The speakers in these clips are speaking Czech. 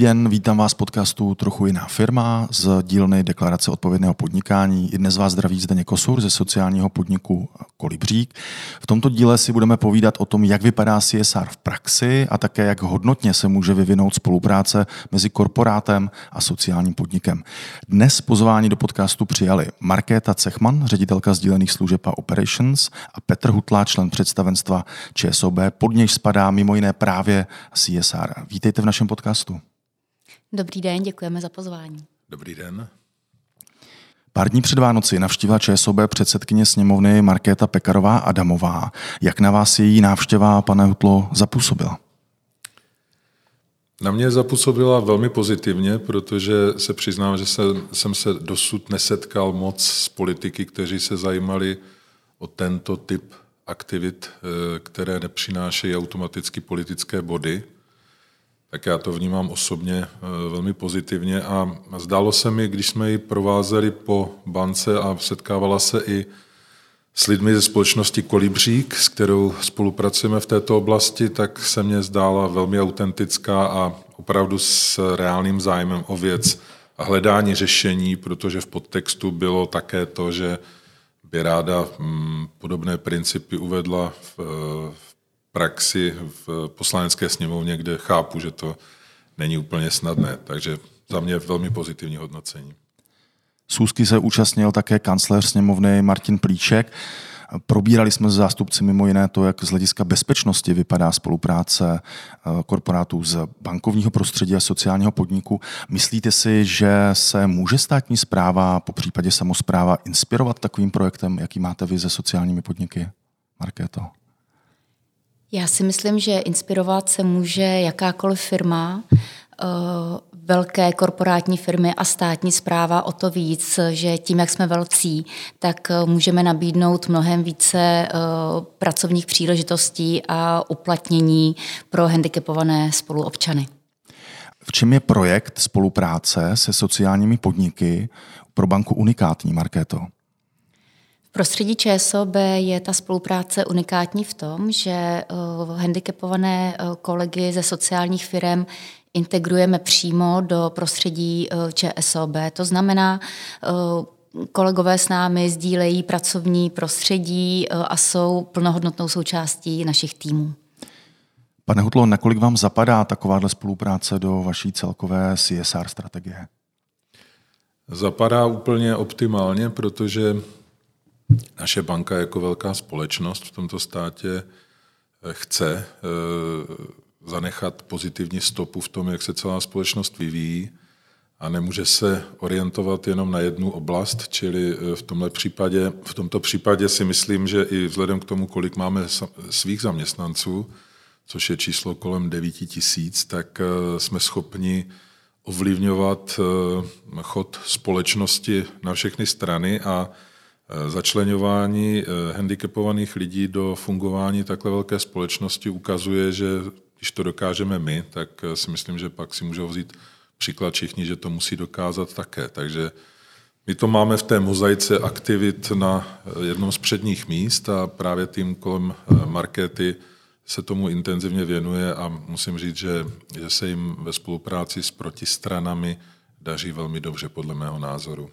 Den, vítám vás v podcastu Trochu jiná firma z dílny Deklarace odpovědného podnikání. I dnes vás zdraví Zdeněk Kosur ze sociálního podniku Kolibřík. V tomto díle si budeme povídat o tom, jak vypadá CSR v praxi a také jak hodnotně se může vyvinout spolupráce mezi korporátem a sociálním podnikem. Dnes pozvání do podcastu přijali Markéta Cechman, ředitelka sdílených služeb a operations a Petr Hutla, člen představenstva ČSOB, pod něž spadá mimo jiné právě CSR. Vítejte v našem podcastu. Dobrý den, děkujeme za pozvání. Dobrý den. Pár dní před Vánoci navštívila ČSOB předsedkyně sněmovny Markéta Pekarová Adamová. Jak na vás její návštěva, pane Hutlo, zapůsobila? Na mě zapůsobila velmi pozitivně, protože se přiznám, že jsem, jsem se dosud nesetkal moc s politiky, kteří se zajímali o tento typ aktivit, eh, které nepřinášejí automaticky politické body tak já to vnímám osobně eh, velmi pozitivně a zdálo se mi, když jsme ji provázeli po bance a setkávala se i s lidmi ze společnosti Kolibřík, s kterou spolupracujeme v této oblasti, tak se mně zdála velmi autentická a opravdu s reálným zájmem o věc a hledání řešení, protože v podtextu bylo také to, že by ráda mm, podobné principy uvedla v, v praxi v poslanecké sněmovně, kde chápu, že to není úplně snadné. Takže za mě velmi pozitivní hodnocení. Sůzky se účastnil také kancléř sněmovny Martin Plíček. Probírali jsme s zástupci mimo jiné to, jak z hlediska bezpečnosti vypadá spolupráce eh, korporátů z bankovního prostředí a sociálního podniku. Myslíte si, že se může státní zpráva, po případě samozpráva, inspirovat takovým projektem, jaký máte vy se sociálními podniky? Markéto. Já si myslím, že inspirovat se může jakákoliv firma, eh, velké korporátní firmy a státní zpráva o to víc, že tím, jak jsme velcí, tak eh, můžeme nabídnout mnohem více eh, pracovních příležitostí a uplatnění pro handicapované spoluobčany. V čem je projekt spolupráce se sociálními podniky pro banku unikátní, Markéto? V prostředí ČSOB je ta spolupráce unikátní v tom, že uh, handicapované uh, kolegy ze sociálních firm integrujeme přímo do prostředí uh, ČSOB. To znamená, kolegové s námi sdílejí pracovní prostředí a jsou plnohodnotnou součástí našich týmů. Pane Hutlo, nakolik vám zapadá takováhle spolupráce do vaší celkové CSR strategie? Zapadá úplně optimálně, protože naše banka jako velká společnost v tomto státě eh, chce eh, zanechat pozitivní stopu v tom, jak se celá společnost vyvíjí a nemůže se orientovat jenom na jednu oblast, čili eh, v tomhle případě, v tomto případě si myslím, že i vzhledem k tomu, kolik máme svých zaměstnanců, což je číslo kolem 9 tisíc, tak jsme schopni ovlivňovat chod společnosti na všechny strany a začlenování eh, handicapovaných lidí do fungování takhle velké společnosti ukazuje, že když to dokážeme my, tak eh, si myslím, že pak si můžou vzít příklad všichni, že to musí dokázat také. Takže my to máme v té mozaice aktivit na jednom z předních míst a právě tým kolem markety se tomu intenzivně věnuje a musím říct, že, že se jim ve spolupráci s protistranami daří velmi dobře, podle mého názoru.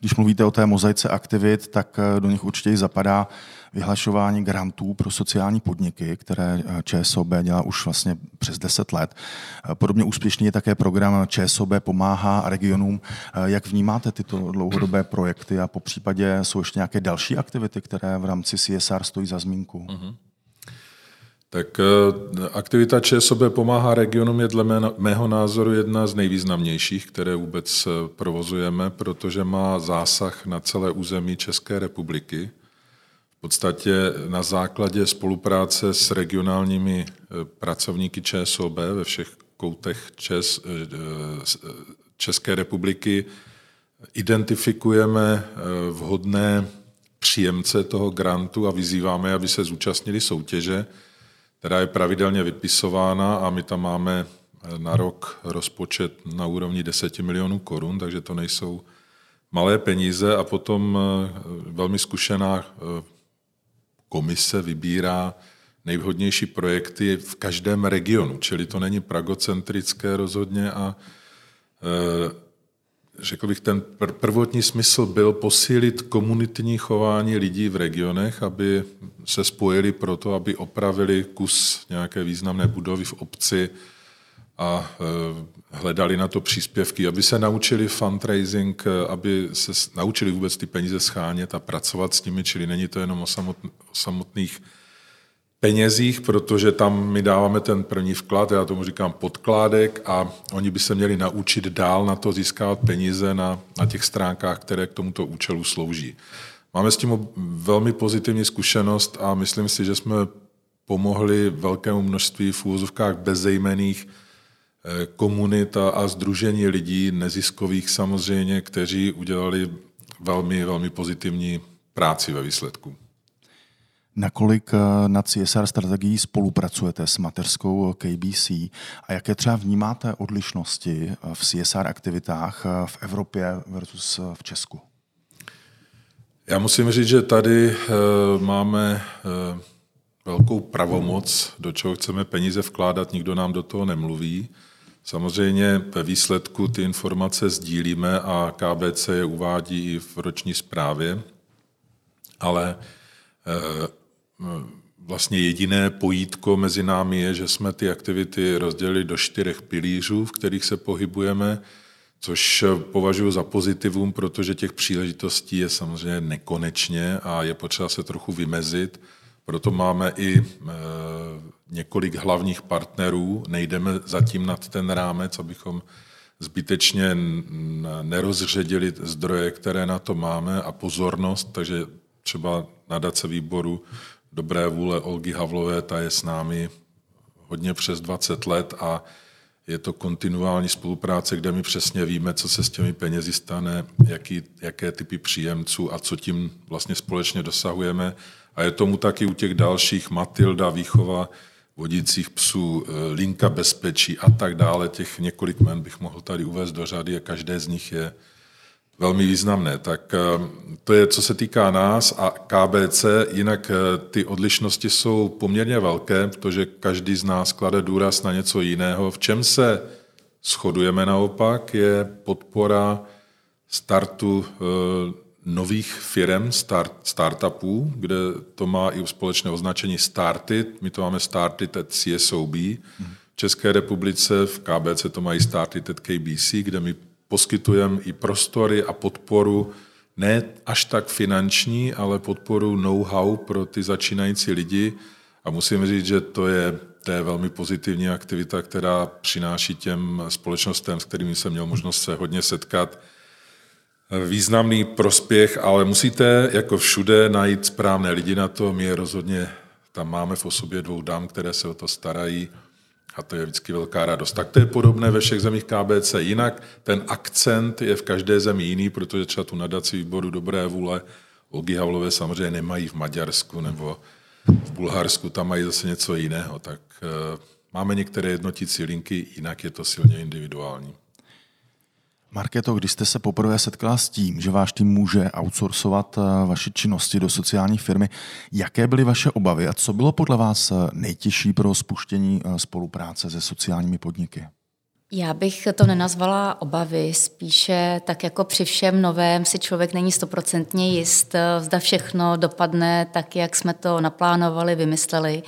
Když mluvíte o té mozaice aktivit, tak eh, do nich určitě zapadá vyhlašování grantů pro sociální podniky, které eh, ČSOB dělá už vlastně přes 10 let. Eh, podobně úspěšný je také program ČSOB pomáhá regionům. Jak vnímáte tyto dlouhodobé projekty a po případě jsou ještě nějaké další aktivity, které v rámci CSR stojí za zmínku? Uh-huh. Tak eh, aktivita ČSOB pomáhá regionům je dle mého názoru jedna z nejvýznamnějších, které vůbec eh, provozujeme, protože má zásah na celé území České republiky. V podstatě na základě spolupráce s regionálními eh, pracovníky ČSOB ve všech koutech Čes, České republiky identifikujeme vhodné příjemce toho grantu a vyzýváme, aby se zúčastnili soutěže která je pravidelně vypisována a my tam máme eh, na rok rozpočet na úrovni 10 milionů korun, takže to nejsou malé peníze. A potom eh, velmi zkušená eh, komise vybírá nejvhodnější projekty v každém regionu, čili to není pragocentrické rozhodně a řekl bych, ten prvotní smysl byl posílit komunitní chování lidí v regionech, aby se spojili proto, aby opravili kus nějaké významné budovy v obci a e, hledali na to příspěvky, aby se naučili fundraising, e, aby se naučili vůbec ty peníze schánět a pracovat s nimi, čili není to jenom o samotných penězích, protože tam my dáváme ten první vklad, já tomu říkám podkládek a oni by se měli naučit dál na to získávat peníze na, na těch stránkách, které k tomuto účelu slouží. Máme s tím velmi pozitivní zkušenost a myslím si, že jsme pomohli velkému množství v úvozovkách bezejmených eh, komunit a, a združení lidí, neziskových samozřejmě, kteří udělali velmi, velmi pozitivní práci ve výsledku. Nakolik eh, na CSR strategií spolupracujete s mateřskou KBC a jaké třeba vnímáte odlišnosti eh, v CSR aktivitách eh, v Evropě versus v Česku? Já musím říct, že tady máme velkou pravomoc, do čeho chceme peníze vkládat, nikdo nám do toho nemluví. Samozřejmě ve výsledku ty informace sdílíme a KBC je uvádí i v roční zprávě, ale vlastně jediné pojítko mezi námi je, že jsme ty aktivity rozdělili do čtyřech pilířů, v kterých se pohybujeme, což považuji za pozitivum, protože těch příležitostí je samozřejmě nekonečně a je potřeba se trochu vymezit. Proto máme i e, několik hlavních partnerů, nejdeme zatím nad ten rámec, abychom zbytečně nerozředili zdroje, které na to máme a pozornost, takže třeba nadace výboru dobré vůle Olgy Havlové, ta je s námi hodně přes 20 let a je to kontinuální spolupráce, kde my přesně víme, co se s těmi penězi stane, jaký, jaké typy příjemců a co tím vlastně společně dosahujeme. A je tomu taky u těch dalších, Matilda, výchova vodících psů, eh, linka bezpečí a tak dále. Těch několik men bych mohl tady uvést do řady a každé z nich je velmi významné. Tak eh, to je, co se týká nás a KBC. Jinak eh, ty odlišnosti jsou poměrně velké, protože každý z nás klade důraz na něco jiného. V čem se shodujeme naopak, je podpora startu eh, nových firm, start, startupů, kde to má i společné označení Started. My to máme Started at CSOB. V České republice v KBC to mají Started at KBC, kde my poskytujeme i prostory a podporu, ne až tak finanční, ale podporu know-how pro ty začínající lidi. A musím říct, že to je, to je velmi pozitivní aktivita, která přináší těm společnostem, s kterými jsem měl možnost se hodně setkat, významný prospěch, ale musíte jako všude najít správné lidi na to. My je rozhodně tam máme v osobě dvou dám, které se o to starají a to je vždycky velká radost. Tak to je podobné ve všech zemích KBC. Jinak ten akcent je v každé zemi jiný, protože třeba tu nadaci výboru dobré vůle Olgy Havlové samozřejmě nemají v Maďarsku nebo v Bulharsku, tam mají zase něco jiného. Tak uh, máme některé jednotící linky, jinak je to silně individuální. Marketo, když jste se poprvé setkala s tím, že váš tým může outsourcovat eh, vaše činnosti do sociální firmy, jaké byly vaše obavy a co bylo podle vás eh, nejtěžší pro spuštění eh, spolupráce se sociálními podniky? Já bych to nenazvala obavy, spíše tak jako při všem novém si člověk není stoprocentně jist, zda všechno dopadne tak, jak jsme to naplánovali, vymysleli,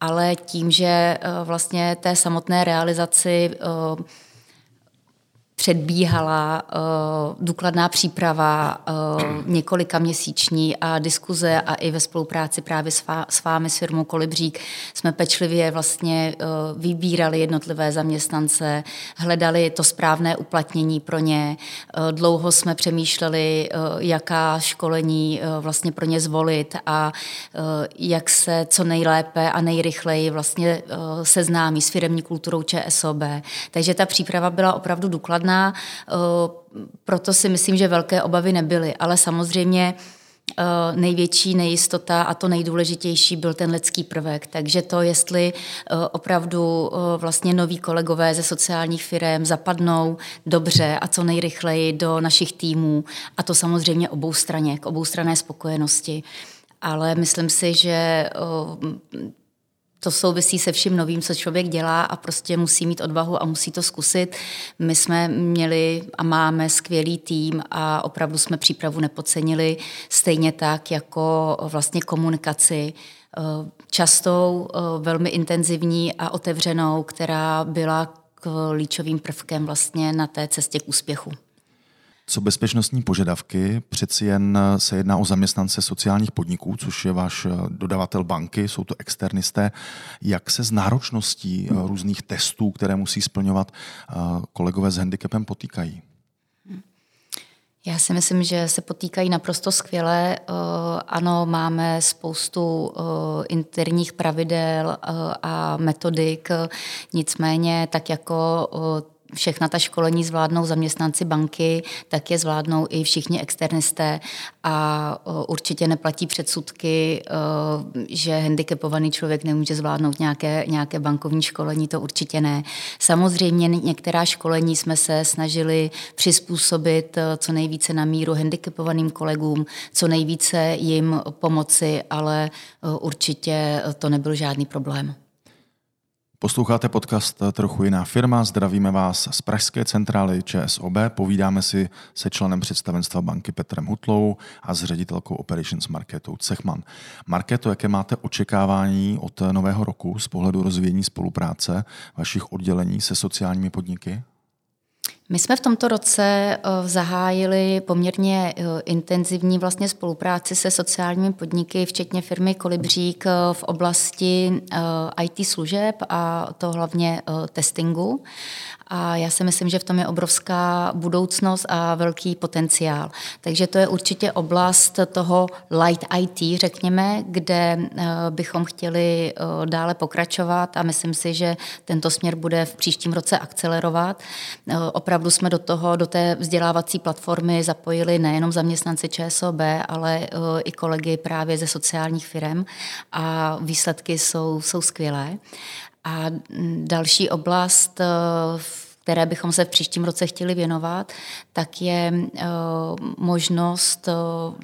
ale tím, že vlastně té samotné realizaci předbíhala uh, důkladná příprava uh, několika měsíční a diskuze a i ve spolupráci právě s, vá, s vámi, s firmou Kolibřík, jsme pečlivě vlastně uh, vybírali jednotlivé zaměstnance, hledali to správné uplatnění pro ně. Uh, dlouho jsme přemýšleli, uh, jaká školení uh, vlastně pro ně zvolit a uh, jak se co nejlépe a nejrychleji vlastně uh, seznámí s firemní kulturou ČSOB. Takže ta příprava byla opravdu důkladná snadná, eh, proto si myslím, že velké obavy nebyly, ale samozřejmě eh, největší nejistota a to nejdůležitější byl ten lidský prvek. Takže to, jestli eh, opravdu vlastně noví kolegové ze sociálních firm zapadnou dobře a co nejrychleji do našich týmů a to samozřejmě obou straně, k obou strané spokojenosti. Ale myslím si, že to souvisí se vším novým, co člověk dělá a prostě musí mít odvahu a musí to zkusit. My jsme měli a máme skvělý tým a opravdu jsme přípravu nepodcenili, stejně tak jako vlastně komunikaci eh, častou, eh, velmi intenzivní a otevřenou, která byla klíčovým prvkem vlastně na té cestě k úspěchu. Co bezpečnostní požadavky, přeci jen se jedná o zaměstnance sociálních podniků, což je váš dodavatel banky, jsou to externisté. Jak se s náročností různých testů, které musí splňovat kolegové s handicapem, potýkají? Já si myslím, že se potýkají naprosto skvěle. Eh, ano, máme spoustu eh, interních pravidel eh, a metodik, nicméně tak jako všechna ta školení zvládnou zaměstnanci banky, tak je zvládnou i všichni externisté a určitě neplatí předsudky, že handicapovaný člověk nemůže zvládnout nějaké, nějaké bankovní školení, to určitě ne. Samozřejmě některá školení jsme se snažili přizpůsobit co nejvíce na míru handicapovaným kolegům, co nejvíce jim pomoci, ale určitě to nebyl žádný problém. Posloucháte podcast Trochu jiná firma, zdravíme vás z Pražské centrály ČSOB, povídáme si se členem představenstva banky Petrem Hutlou a s ředitelkou Operations Marketou Cechman. Marketo, jaké máte očekávání od nového roku z pohledu rozvíjení spolupráce vašich oddělení se sociálními podniky? My jsme v tomto roce eh, zahájili poměrně eh, intenzivní vlastně spolupráci se sociálními podniky, včetně firmy Kolibřík eh, v oblasti IT služeb a to hlavně testingu a já si myslím, že v tom je obrovská budoucnost a velký potenciál. Takže to je určitě oblast toho light IT, řekněme, kde eh, bychom chtěli eh, dále pokračovat a myslím si, že tento směr bude v příštím roce akcelerovat. Eh, opravdu jsme do toho, do té vzdělávací platformy zapojili nejenom zaměstnanci ČSOB, ale i kolegy právě ze sociálních firm a výsledky jsou, jsou skvělé. A další oblast, které bychom se v příštím roce chtěli věnovat, tak je možnost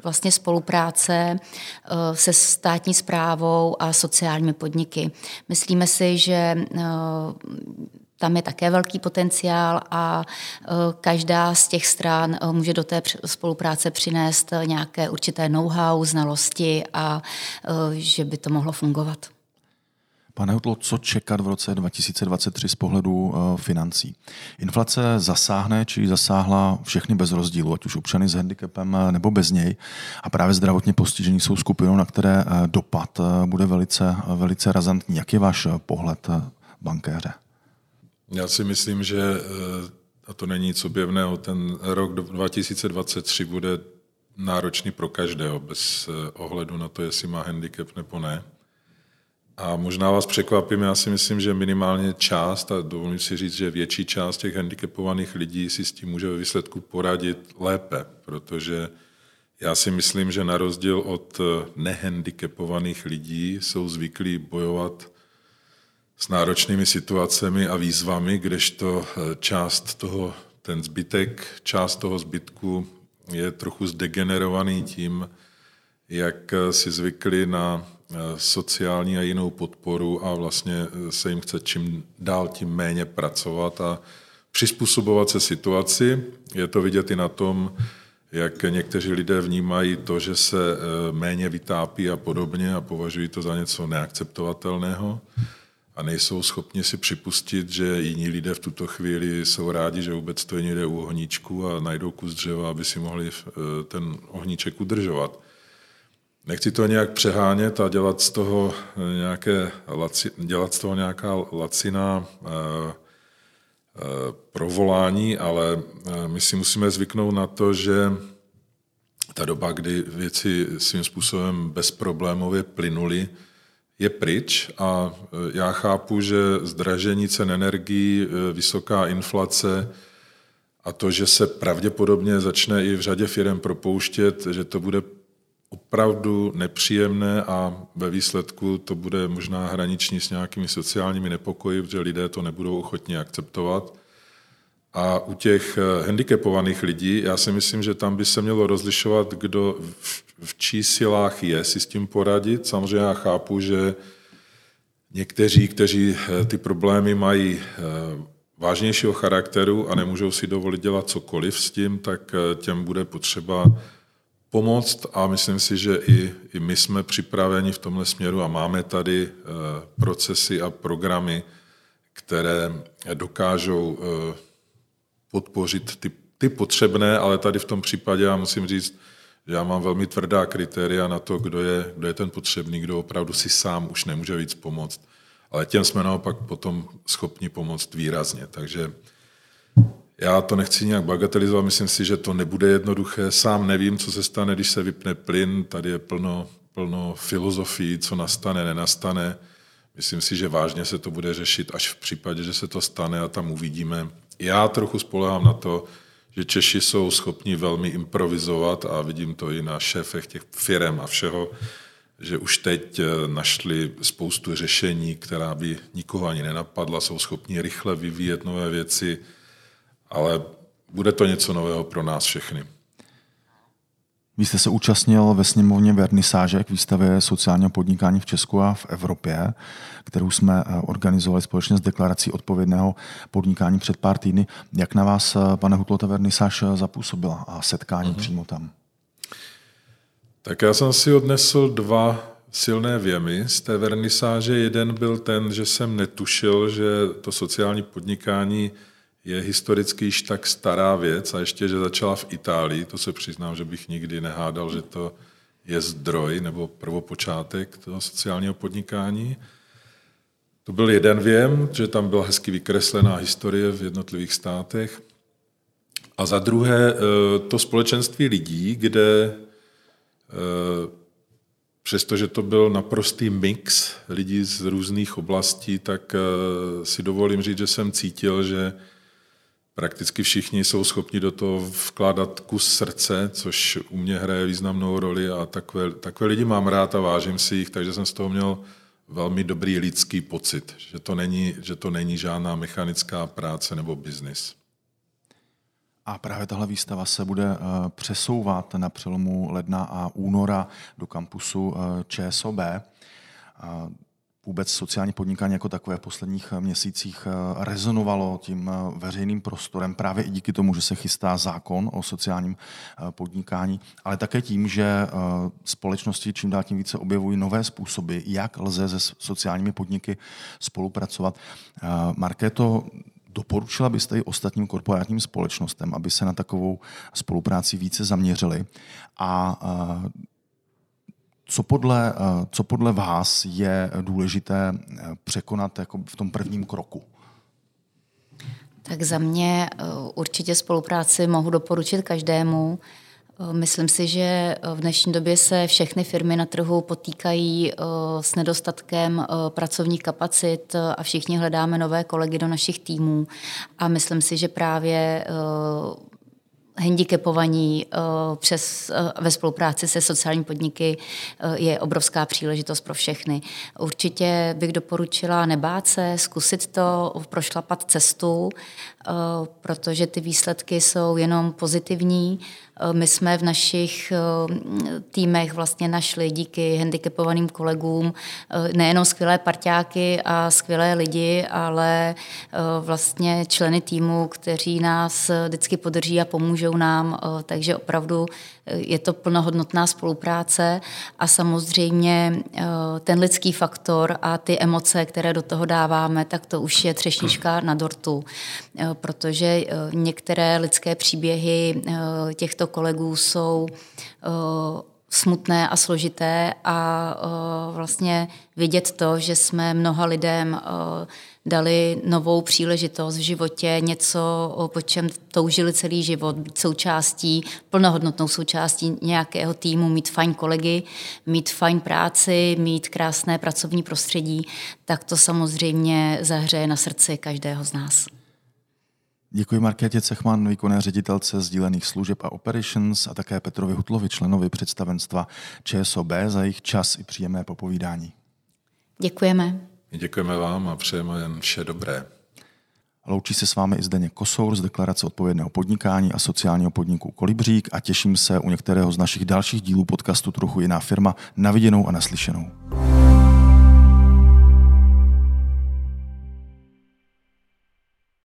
vlastně spolupráce se státní zprávou a sociálními podniky. Myslíme si, že tam je také velký potenciál a každá z těch stran může do té spolupráce přinést nějaké určité know-how, znalosti a že by to mohlo fungovat. Pane Hutlo, co čekat v roce 2023 z pohledu uh, financí? Inflace zasáhne, či zasáhla všechny bez rozdílu, ať už občany s handicapem eh, nebo bez něj. A právě zdravotně postižení jsou skupinou, na které uh, dopad bude velice, velice razantní. Jak je váš pohled bankéře? Já si myslím, že, a to není nic objevného, ten rok 2023 bude náročný pro každého, bez ohledu na to, jestli má handicap nebo ne. A možná vás překvapím, já si myslím, že minimálně část, a dovolím si říct, že větší část těch handicapovaných lidí si s tím může ve výsledku poradit lépe, protože já si myslím, že na rozdíl od nehandicapovaných lidí jsou zvyklí bojovat s náročnými situacemi a výzvami, kdežto část toho, ten zbytek, část toho zbytku je trochu zdegenerovaný tím, jak si zvykli na Eh, sociální a jinou podporu a vlastně eh, se jim chce čím dál tím méně pracovat a přizpůsobovat se situaci. Je to vidět i na tom, jak někteří lidé vnímají to, že se eh, méně vytápí a podobně a považují to za něco neakceptovatelného a nejsou schopni si připustit, že jiní lidé v tuto chvíli jsou rádi, že vůbec stojí někde u ohníčku a najdou kus dřeva, aby si mohli ten ohníček udržovat. Nechci to nějak přehánět a dělat z toho, nějaké, dělat z toho nějaká laciná eh, eh, provolání, ale eh, my si musíme zvyknout na to, že ta doba, kdy věci svým způsobem bezproblémově plynuly, je pryč a já chápu, že zdražení cen energií, vysoká inflace a to, že se pravděpodobně začne i v řadě firm propouštět, že to bude opravdu nepříjemné a ve výsledku to bude možná hraniční s nějakými sociálními nepokoji, protože lidé to nebudou ochotně akceptovat. A u těch eh, handicapovaných lidí, já si myslím, že tam by se mělo rozlišovat, kdo v, v čí silách je si s tím poradit. Samozřejmě já chápu, že někteří, kteří ty problémy mají vážnějšího charakteru a nemůžou si dovolit dělat cokoliv s tím, tak těm bude potřeba pomoct a myslím si, že i, i my jsme připraveni v tomhle směru a máme tady procesy a programy, které dokážou podpořit ty, ty potřebné, ale tady v tom případě já musím říct, že já mám velmi tvrdá kritéria na to, kdo je, kdo je ten potřebný, kdo opravdu si sám už nemůže víc pomoct. Ale těm jsme naopak potom schopni pomoct výrazně. Takže já to nechci nějak bagatelizovat, myslím si, že to nebude jednoduché. Sám nevím, co se stane, když se vypne plyn. Tady je plno, plno filozofií, co nastane, nenastane. Myslím si, že vážně se to bude řešit až v případě, že se to stane a tam uvidíme. Já trochu spolehám na to, že Češi jsou schopni velmi improvizovat a vidím to i na šéfech těch firm a všeho, že už teď eh, našli spoustu řešení, která by nikoho ani nenapadla, jsou schopni rychle vyvíjet nové věci, ale bude to něco nového pro nás všechny. Vy jste se účastnil ve sněmovně vernisáže k výstavě sociálního podnikání v Česku a v Evropě, kterou jsme eh, organizovali společně s deklarací odpovědného podnikání před pár týdny. Jak na vás, eh, pane Hutlo, ta vernisáž eh, zapůsobila a setkání mm-hmm. přímo tam? Tak já jsem si odnesl dva silné věmy z té vernisáže. Jeden byl ten, že jsem netušil, že to sociální podnikání je historicky již tak stará věc a ještě, že začala v Itálii, to se přiznám, že bych nikdy nehádal, že to je zdroj nebo prvopočátek toho sociálního podnikání. To byl jeden věm, že tam byla hezky vykreslená historie v jednotlivých státech. A za druhé eh, to společenství lidí, kde eh, přestože to byl naprostý mix lidí z různých oblastí, tak eh, si dovolím říct, že jsem cítil, že prakticky všichni jsou schopni do toho vkládat kus srdce, což u mě hraje významnou roli a takové, takové lidi mám rád a vážím si jich, takže jsem z toho měl velmi dobrý lidský pocit, že to není, že to není žádná mechanická práce nebo biznis. A právě tahle výstava se bude eh, přesouvat na přelomu ledna a února do kampusu eh, ČSOB vůbec sociální podnikání jako takové v posledních eh, měsících eh, rezonovalo tím eh, veřejným prostorem právě i díky tomu, že se chystá zákon o sociálním podnikání, ale také tím, že společnosti čím dál tím více objevují nové způsoby, jak lze se sociálními podniky spolupracovat. Markéto, doporučila byste i ostatním korporátním společnostem, aby se na takovou spolupráci více zaměřili a co podle, eh, co podle vás je důležité eh, překonat jako v tom prvním kroku? Tak za mě eh, určitě spolupráci mohu doporučit každému. Myslím si, že v dnešní době se všechny firmy na trhu potýkají s nedostatkem pracovních kapacit a všichni hledáme nové kolegy do našich týmů. A myslím si, že právě handicapovaní eh, přes, eh, ve spolupráci se sociální podniky eh, je obrovská příležitost pro všechny. Určitě bych doporučila nebát se, zkusit to, prošlapat cestu, protože ty výsledky jsou jenom pozitivní my jsme v našich eh, týmech vlastně našli díky handicapovaným kolegům eh, nejenom skvělé parťáky a skvělé lidi, ale vlastně členy týmu, kteří nás vždycky podrží a pomůžou nám, takže opravdu je to plnohodnotná spolupráce a samozřejmě ten lidský faktor a ty emoce, které do toho dáváme, tak to už je třešnička na dortu, protože některé lidské příběhy těchto těchto kolegů jsou uh, smutné a složité a uh, vlastně vidět to, že jsme mnoha lidem uh, dali novou příležitost v životě, něco, po čem toužili celý život, být součástí, plnohodnotnou součástí nějakého týmu, mít fajn kolegy, mít fajn práci, mít krásné pracovní prostředí, tak to samozřejmě zahřeje na srdci každého z nás. Děkuji Markétě Cechman, výkonné ředitelce sdílených služeb a operations a také Petrovi Hutlovi, členovi představenstva ČSOB za jejich čas i příjemné popovídání. Děkujeme. Děkujeme vám a přejeme jen vše dobré. Loučí se s vámi i Zdeněk Kosour z Deklarace odpovědného podnikání a sociálního podniku Kolibřík a těším se u některého z našich dalších dílů podcastu Trochu jiná firma na viděnou a naslyšenou.